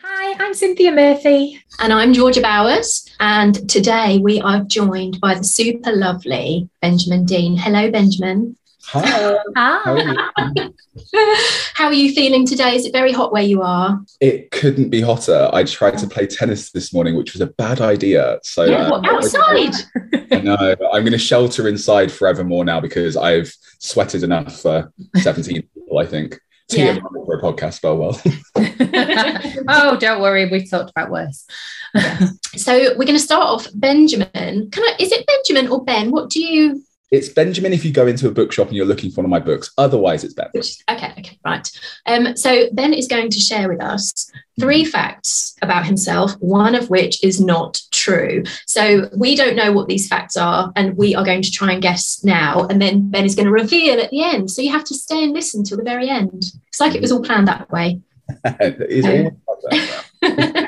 Hi, I'm Cynthia Murphy. And I'm Georgia Bowers. And today we are joined by the super lovely Benjamin Dean. Hello, Benjamin. Hi. Hi. How are you? How are you feeling today? Is it very hot where you are? It couldn't be hotter. I tried to play tennis this morning, which was a bad idea. So Yeah, uh, what, outside. I know I'm going to shelter inside forevermore now because I've sweated enough for 17 people. I think. Yeah. TMI for a podcast, but well. oh, don't worry, we've talked about worse. So we're going to start off. Benjamin, can I? Is it Benjamin or Ben? What do you? It's Benjamin if you go into a bookshop and you're looking for one of my books. Otherwise, it's Ben. Okay, okay, right. Um, so Ben is going to share with us three facts about himself, one of which is not true. So we don't know what these facts are, and we are going to try and guess now. And then Ben is going to reveal at the end. So you have to stay and listen till the very end. It's like it was all planned that way. It is always like that.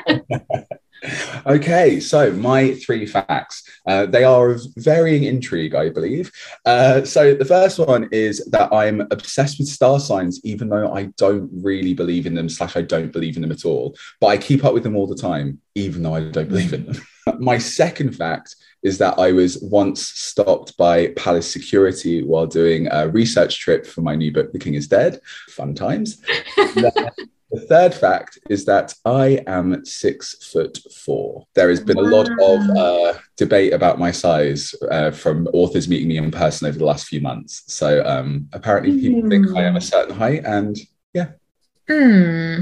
Okay, so my three facts. Uh, they are of varying intrigue, I believe. Uh, so the first one is that I'm obsessed with star signs, even though I don't really believe in them, slash, I don't believe in them at all. But I keep up with them all the time, even though I don't believe in them. my second fact is that I was once stopped by palace security while doing a research trip for my new book, The King is Dead. Fun times. The third fact is that I am six foot four. There has been a lot of uh, debate about my size uh, from authors meeting me in person over the last few months. So um, apparently, people think I am a certain height, and Hmm.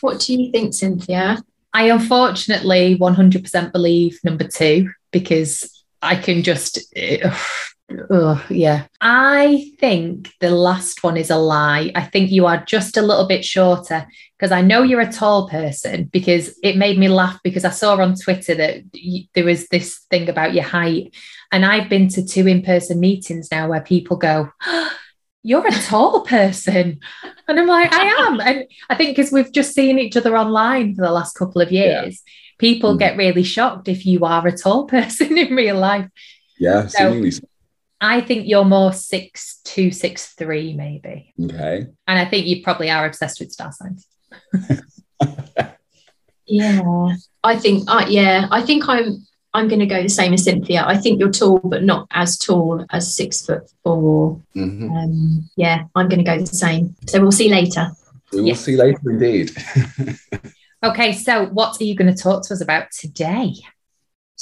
what do you think, Cynthia? I unfortunately 100% believe number two because I can just, oh, yeah. I think the last one is a lie. I think you are just a little bit shorter because I know you're a tall person because it made me laugh because I saw on Twitter that there was this thing about your height. And I've been to two in person meetings now where people go, You're a tall person. And I'm like, I am. And I think because we've just seen each other online for the last couple of years, people Mm. get really shocked if you are a tall person in real life. yeah, So- seemingly so. I think you're more six two, six three, maybe. okay. And I think you probably are obsessed with star signs. Yeah, I think. Uh, yeah, I think I'm. I'm going to go the same as Cynthia. I think you're tall, but not as tall as six foot four. Mhm. Um, yeah, I'm going to go the same. So we'll see later. We will Yeah. see later, indeed. Okay, so what are you going to talk to us about today?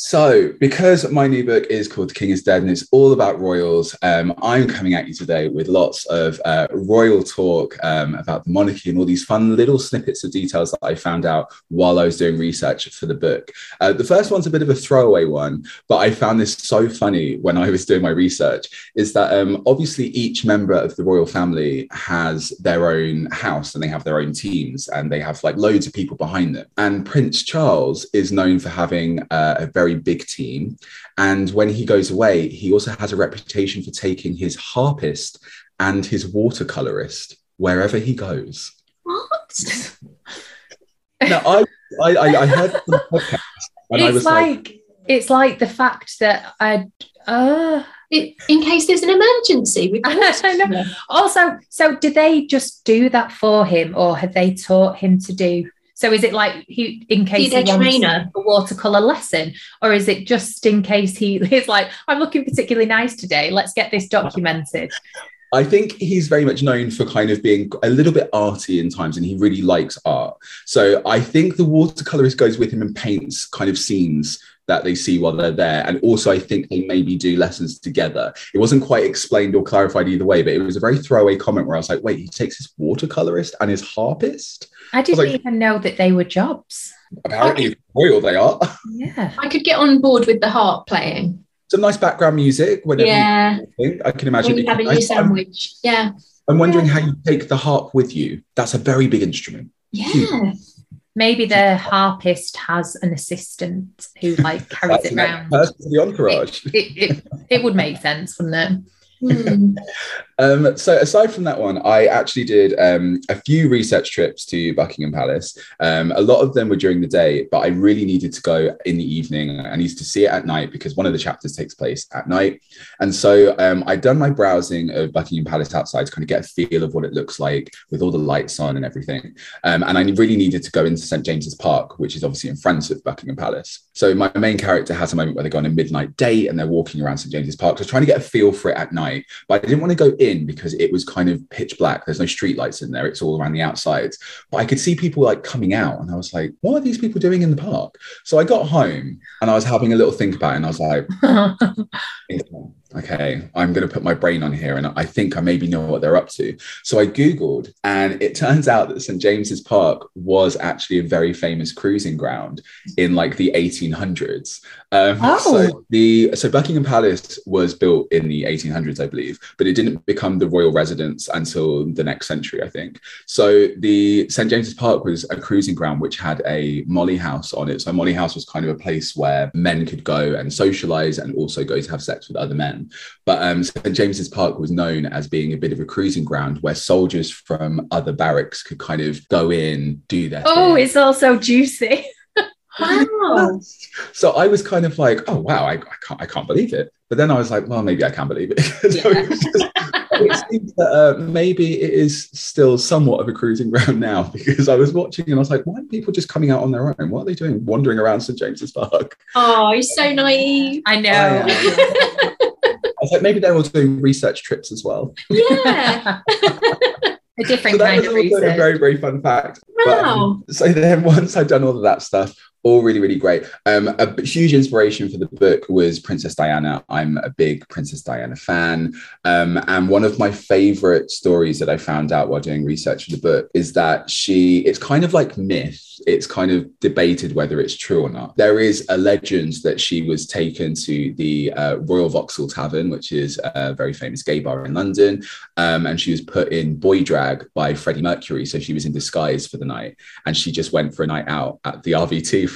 So, because my new book is called The King is Dead and it's all about royals, um, I'm coming at you today with lots of uh, royal talk um, about the monarchy and all these fun little snippets of details that I found out while I was doing research for the book. Uh, the first one's a bit of a throwaway one, but I found this so funny when I was doing my research is that um, obviously each member of the royal family has their own house and they have their own teams and they have like loads of people behind them. And Prince Charles is known for having uh, a very big team. And when he goes away, he also has a reputation for taking his harpist and his watercolorist wherever he goes. What? Now, I, I, I I heard the podcast and I it's was like, like, it's like the fact that I uh It, in case there's an emergency, we've got I know. also so did they just do that for him or have they taught him to do so is it like he in case He's their he wants trainer. a watercolor lesson or is it just in case he is like i'm looking particularly nice today let's get this documented I think he's very much known for kind of being a little bit arty in times, and he really likes art. So I think the watercolorist goes with him and paints kind of scenes that they see while they're there. And also, I think they maybe do lessons together. It wasn't quite explained or clarified either way, but it was a very throwaway comment where I was like, wait, he takes his watercolorist and his harpist? i didn't like- even know that they were jobs Apparently, royal they are. yeah I could get on board with the harp playing. Some nice background music. Whenever Yeah, you. I can imagine. when you have a nice. I'm, sandwich. Yeah, I'm wondering how you take the harp with you. That's a very big instrument. yeah. Maybe the harpist has an assistant who like carries it around person for the entourage. it, it, it would make sense wouldn't it Hmm. Um, so aside from that one, I actually did um, a few research trips to Buckingham Palace. Um, a lot of them were during the day, but I really needed to go in the evening. I needed to see it at night because one of the chapters takes place at night. And so um, I'd done my browsing of Buckingham Palace outside to kind of get a feel of what it looks like with all the lights on and everything. Um, and I really needed to go into St James's Park, which is obviously in front of Buckingham Palace. So my main character has a moment where they go on a midnight date and they're walking around St James's Park. So trying to get a feel for it at night, but I didn't want to go because it was kind of pitch black. There's no streetlights in there. It's all around the outsides. But I could see people like coming out and I was like, what are these people doing in the park? So I got home and I was having a little think about it and I was like, okay, I'm going to put my brain on here and I think I maybe know what they're up to. So I Googled, and it turns out that St. James's Park was actually a very famous cruising ground in like the 1800s. Um, oh. So the so Buckingham Palace was built in the 1800s, I believe, but it didn't become the royal residence until the next century, I think. So the St. James's Park was a cruising ground which had a Molly House on it. So Molly House was kind of a place where men could go and socialize and also go to have sex with other men. But um, St James's Park was known as being a bit of a cruising ground where soldiers from other barracks could kind of go in, do their. Oh, thing. it's also juicy. Wow. so I was kind of like, oh wow, I, I, can't I can't believe it. But then I was like, well, maybe I can believe it. so it, just, it seems that uh, maybe it is still somewhat of a cruising ground now because I was watching and I was like, why are people just coming out on their own? What are they doing, wandering around St James's Park? Oh, you're so naive. I know. I was like, maybe they're all doing research trips as well. Yeah. a different so kind of research. A very, very fun fact. Wow. But, um, so then once I'd done all of that stuff, all really, really great. Um, a huge inspiration for the book was Princess Diana. I'm a big Princess Diana fan. Um, and one of my favorite stories that I found out while doing research for the book is that she, it's kind of like myth it's kind of debated whether it's true or not. There is a legend that she was taken to the uh, Royal Vauxhall Tavern, which is a very famous gay bar in London, um, and she was put in boy drag by Freddie Mercury. So she was in disguise for the night, and she just went for a night out at the RVT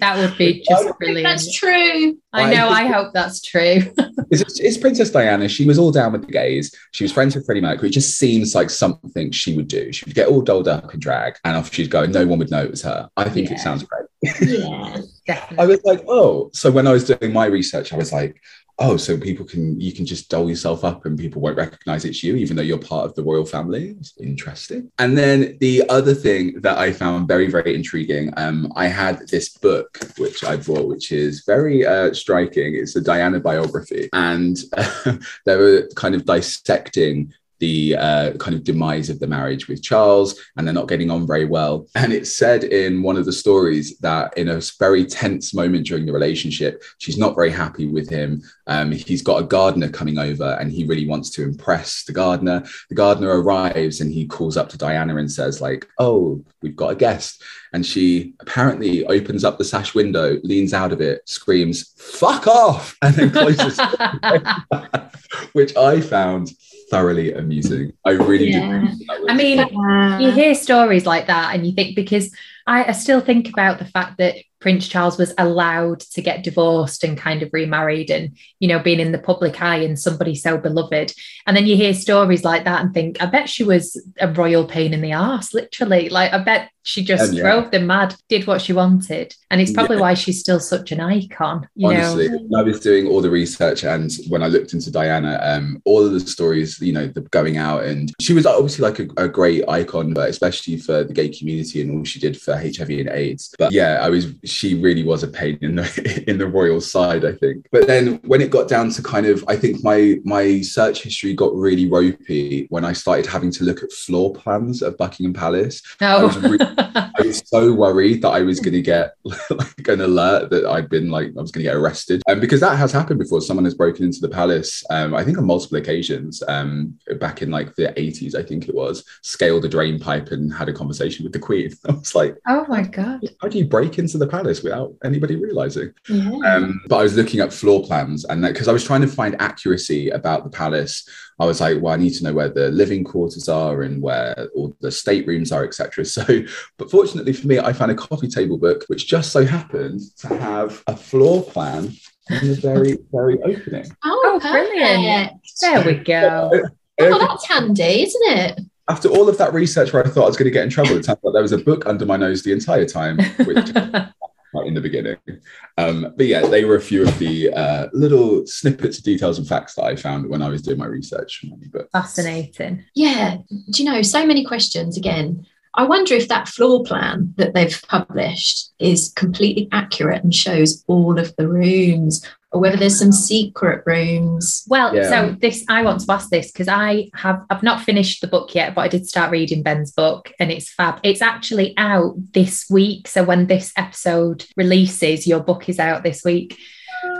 That would be just brilliant. That's true. I know. I, I hope that's true. it's, it's Princess Diana. She was all down with the gays. She was friends with Freddie Mercury. It just seems like something she would do. She would get all dolled up in drag, and off she'd go. No one would know it was her. I think yeah. it sounds great. Yeah, definitely. I was like, oh, so when I was doing my research, I was like, oh, so people can you can just doll yourself up and people won't recognize it's you, even though you're part of the royal family. It's interesting. And then the other thing that I found very, very intriguing, um, I had this book which I bought, which is very uh, striking. It's a Diana biography, and uh, they were kind of dissecting the uh, kind of demise of the marriage with Charles, and they're not getting on very well. And it's said in one of the stories that in a very tense moment during the relationship, she's not very happy with him. Um, he's got a gardener coming over, and he really wants to impress the gardener. The gardener arrives, and he calls up to Diana and says, "Like, oh, we've got a guest." And she apparently opens up the sash window, leans out of it, screams, "Fuck off!" and then closes, which I found thoroughly amusing. I really yeah. I mean, you hear stories like that and you think because I, I still think about the fact that Prince Charles was allowed to get divorced and kind of remarried and, you know, being in the public eye and somebody so beloved. And then you hear stories like that and think, I bet she was a royal pain in the ass, literally. Like, I bet she just yeah. drove them mad, did what she wanted. And it's probably yeah. why she's still such an icon. You Honestly, know? I was doing all the research and when I looked into Diana, um, all of the stories, you know, the going out and she was obviously like a, a great icon, but especially for the gay community and all she did for HIV and AIDS. But yeah, I was she really was a pain in the in the royal side, I think. But then when it got down to kind of, I think my my search history got really ropey when I started having to look at floor plans of Buckingham Palace. Oh. I was, really, I was so worried that I was going to get like an alert that I'd been like I was going to get arrested, and um, because that has happened before. Someone has broken into the palace. Um, I think on multiple occasions. Um, back in like the eighties, I think it was, scaled a drain pipe and had a conversation with the Queen. I was like, oh my god, how do you break into the palace without anybody realizing? Yeah. Um, but I was looking at floor plans and because I was trying to find accuracy about the palace I was like, well, I need to know where the living quarters are and where all the staterooms are, etc. So, but fortunately for me, I found a coffee table book which just so happened to have a floor plan in the very, very opening. Oh, oh brilliant! There we go. Oh, that's handy, isn't it? After all of that research where I thought I was going to get in trouble, it turned out there was a book under my nose the entire time, which in the beginning. Um, but yeah, they were a few of the uh, little snippets, details, and facts that I found when I was doing my research for my book. Fascinating. Yeah. Do you know, so many questions again. I wonder if that floor plan that they've published is completely accurate and shows all of the rooms, or whether there's some secret rooms. Well, Yeah. so this I want to ask this because I have I've not finished the book yet, but I did start reading Ben's book and it's fab. It's actually out this week. So when this episode releases, your book is out this week.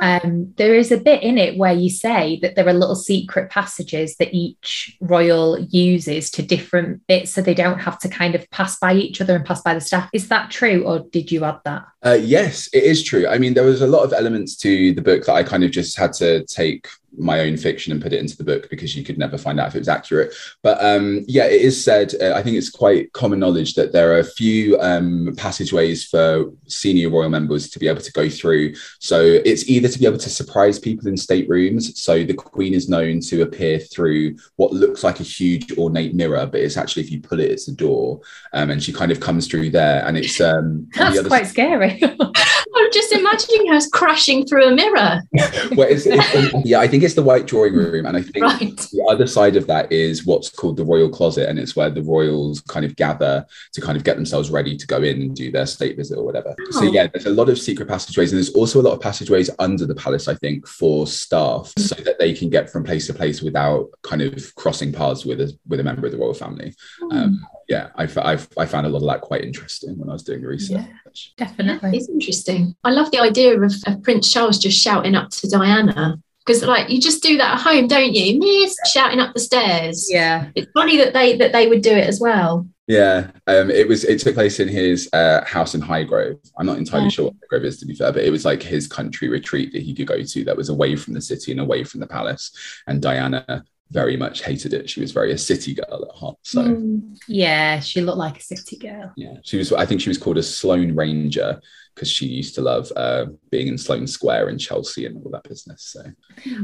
Um, there is a bit in it where you say that there are little secret passages that each royal uses to different bits so they don't have to kind of pass by each other and pass by the staff. Is that true or did you add that? Uh, yes, it is true. I mean, there was a lot of elements to the book that I kind of just had to take my own fiction and put it into the book because you could never find out if it was accurate. But um, yeah, it is said, uh, I think it's quite common knowledge that there are a few um, passageways for senior royal members to be able to go through. So it's either to be able to surprise people in staterooms. So the Queen is known to appear through what looks like a huge ornate mirror, but it's actually, if you pull it, it's a door. Um, and she kind of comes through there. And it's um, That's quite scary. I'm just imagining her crashing through a mirror. well, it's, it's, yeah, I think it's the white drawing room, and I think Right. the other side of that is what's called the royal closet, and it's where the royals kind of gather to kind of get themselves ready to go in and do their state visit or whatever. So Oh. yeah, there's a lot of secret passageways, and there's also a lot of passageways under the palace, I think, for staff, so that they can get from place to place without kind of crossing paths with a with a member of the royal family. Um, yeah, i found a lot of that quite interesting when I was doing the research. Definitely. It's interesting. I love the idea of, of Prince Charles just shouting up to Diana because, like, you just do that at home, don't you? Miss shouting up the stairs. Yeah. It's funny that they that they would do it as well. Yeah, um, it was. It took place in his uh, house in Highgrove. I'm not entirely Yeah. sure what Highgrove is, to be fair, but it was like his country retreat that he could go to that was away from the city and away from the palace. And Diana very much hated it. She was very a city girl at heart. So Mm. Yeah, she looked like a city girl. yeah, she was. I think she was called a Sloane Ranger because she used to love uh, being in Sloane Square in Chelsea and all that business. So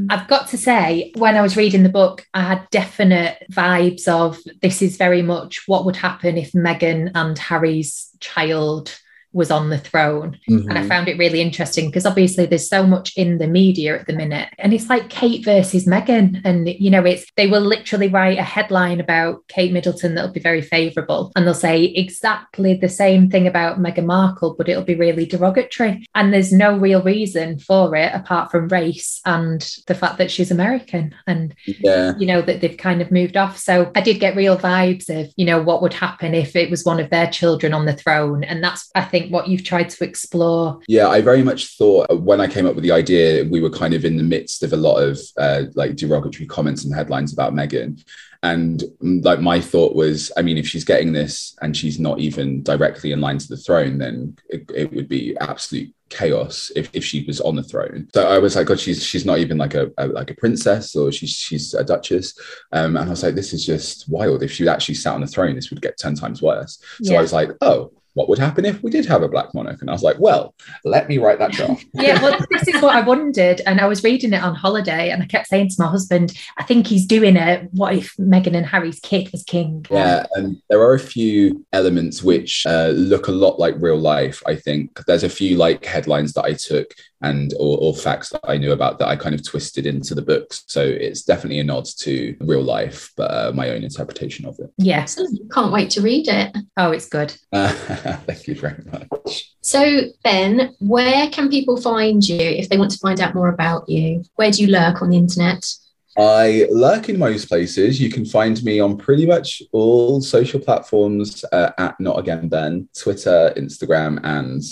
I've got to say, when I was reading the book, I had definite vibes of this is very much what would happen if Meghan and Harry's child was on the throne. And I mm-hmm. found it really interesting because obviously there's so much in the media at the minute. And it's like Kate versus Meghan. And, you know, it's they will literally write a headline about Kate Middleton that'll be very favourable. And they'll say exactly the same thing about Meghan Markle, but it'll be really derogatory. And there's no real reason for it apart from race and the fact that she's American. And yeah, you know that they've kind of moved off so i did get real vibes of you know what would happen if it was one of their children on the throne and that's i think what you've tried to explore Yeah, I very much thought uh, when I came up with the idea, we were kind of in the midst of a lot of uh, like derogatory comments and headlines about Meghan. And mm, like my thought was, I mean, if she's getting this and she's not even directly in line to the throne, then it, it would be absolute chaos if, if she was on the throne. So I was like, God, she's she's not even like a, a like a princess or she's she's a duchess. Um, and I was like, this is just wild. If she actually sat on the throne, this would get ten times worse. So Yeah. I was like, oh, what would happen if we did have a black monarch? And I was like, well, let me write that draft. yeah well this is what i wondered and i was reading it on holiday and i kept saying to my husband i think he's doing it what if meghan and harry's kid was king Yeah, and there are a few elements which uh, look a lot like real life. I think there's a few like headlines that I took and or, or facts that I knew about that I kind of twisted into the books. So it's definitely a nod to real life, but uh, my own interpretation of it. Yes, Can't wait to read it. oh it's good Uh, thank you very much. So, Ben, where can people find you if they want to find out more about you? Where do you lurk on the internet? I lurk in most places. You can find me on pretty much all social platforms uh, at Not Again Ben, Twitter, Instagram, and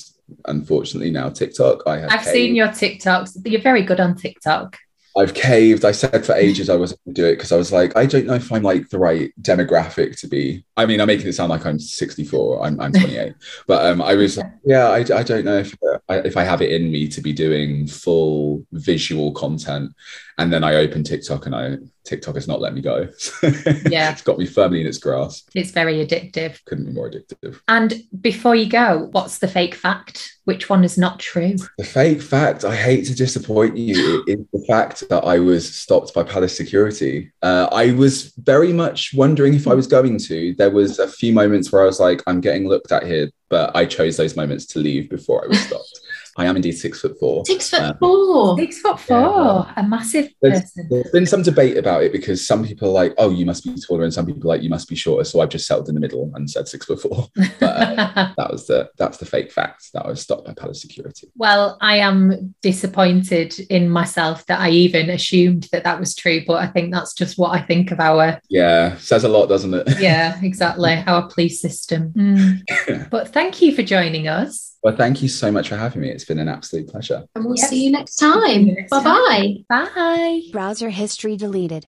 unfortunately now TikTok. I have i've seen your tiktoks you're very good on tiktok I've caved. I said for ages I wasn't going to do it because I was like, I don't know if I'm like the right demographic to be. I mean, I'm making it sound like I'm 64. I'm, I'm 28, but um, I was like, yeah, I, I don't know if uh, I, if I have it in me to be doing full visual content. And then I opened TikTok and I TikTok has not let me go. Yeah. it's got me firmly in its grasp. It's very addictive. Couldn't be more addictive. And before you go, what's the fake fact? Which one is not true? The fake fact, I hate to disappoint you, is the fact that I was stopped by palace security. Uh, I was very much wondering if I was going to. There was a few moments where I was like, I'm getting looked at here, but I chose those moments to leave before I was stopped. I am indeed six foot four. Six foot Um, four. Six foot four, a massive There's, person. there's been some debate about it because some people are like, oh, you must be taller, and some people are like, you must be shorter. So I've just settled in the middle and said six foot four. But uh, that was the that's the fake fact that I was stopped by palace security. well, I am disappointed in myself that I even assumed that that was true, but I think that's just what I think of our Yeah, says a lot, doesn't it? yeah, exactly, our police system. Mm. But thank you for joining us. Well, thank you so much for having me. It's been an absolute pleasure. And we'll Yes. see you next time. Bye bye. Bye. Browser history deleted.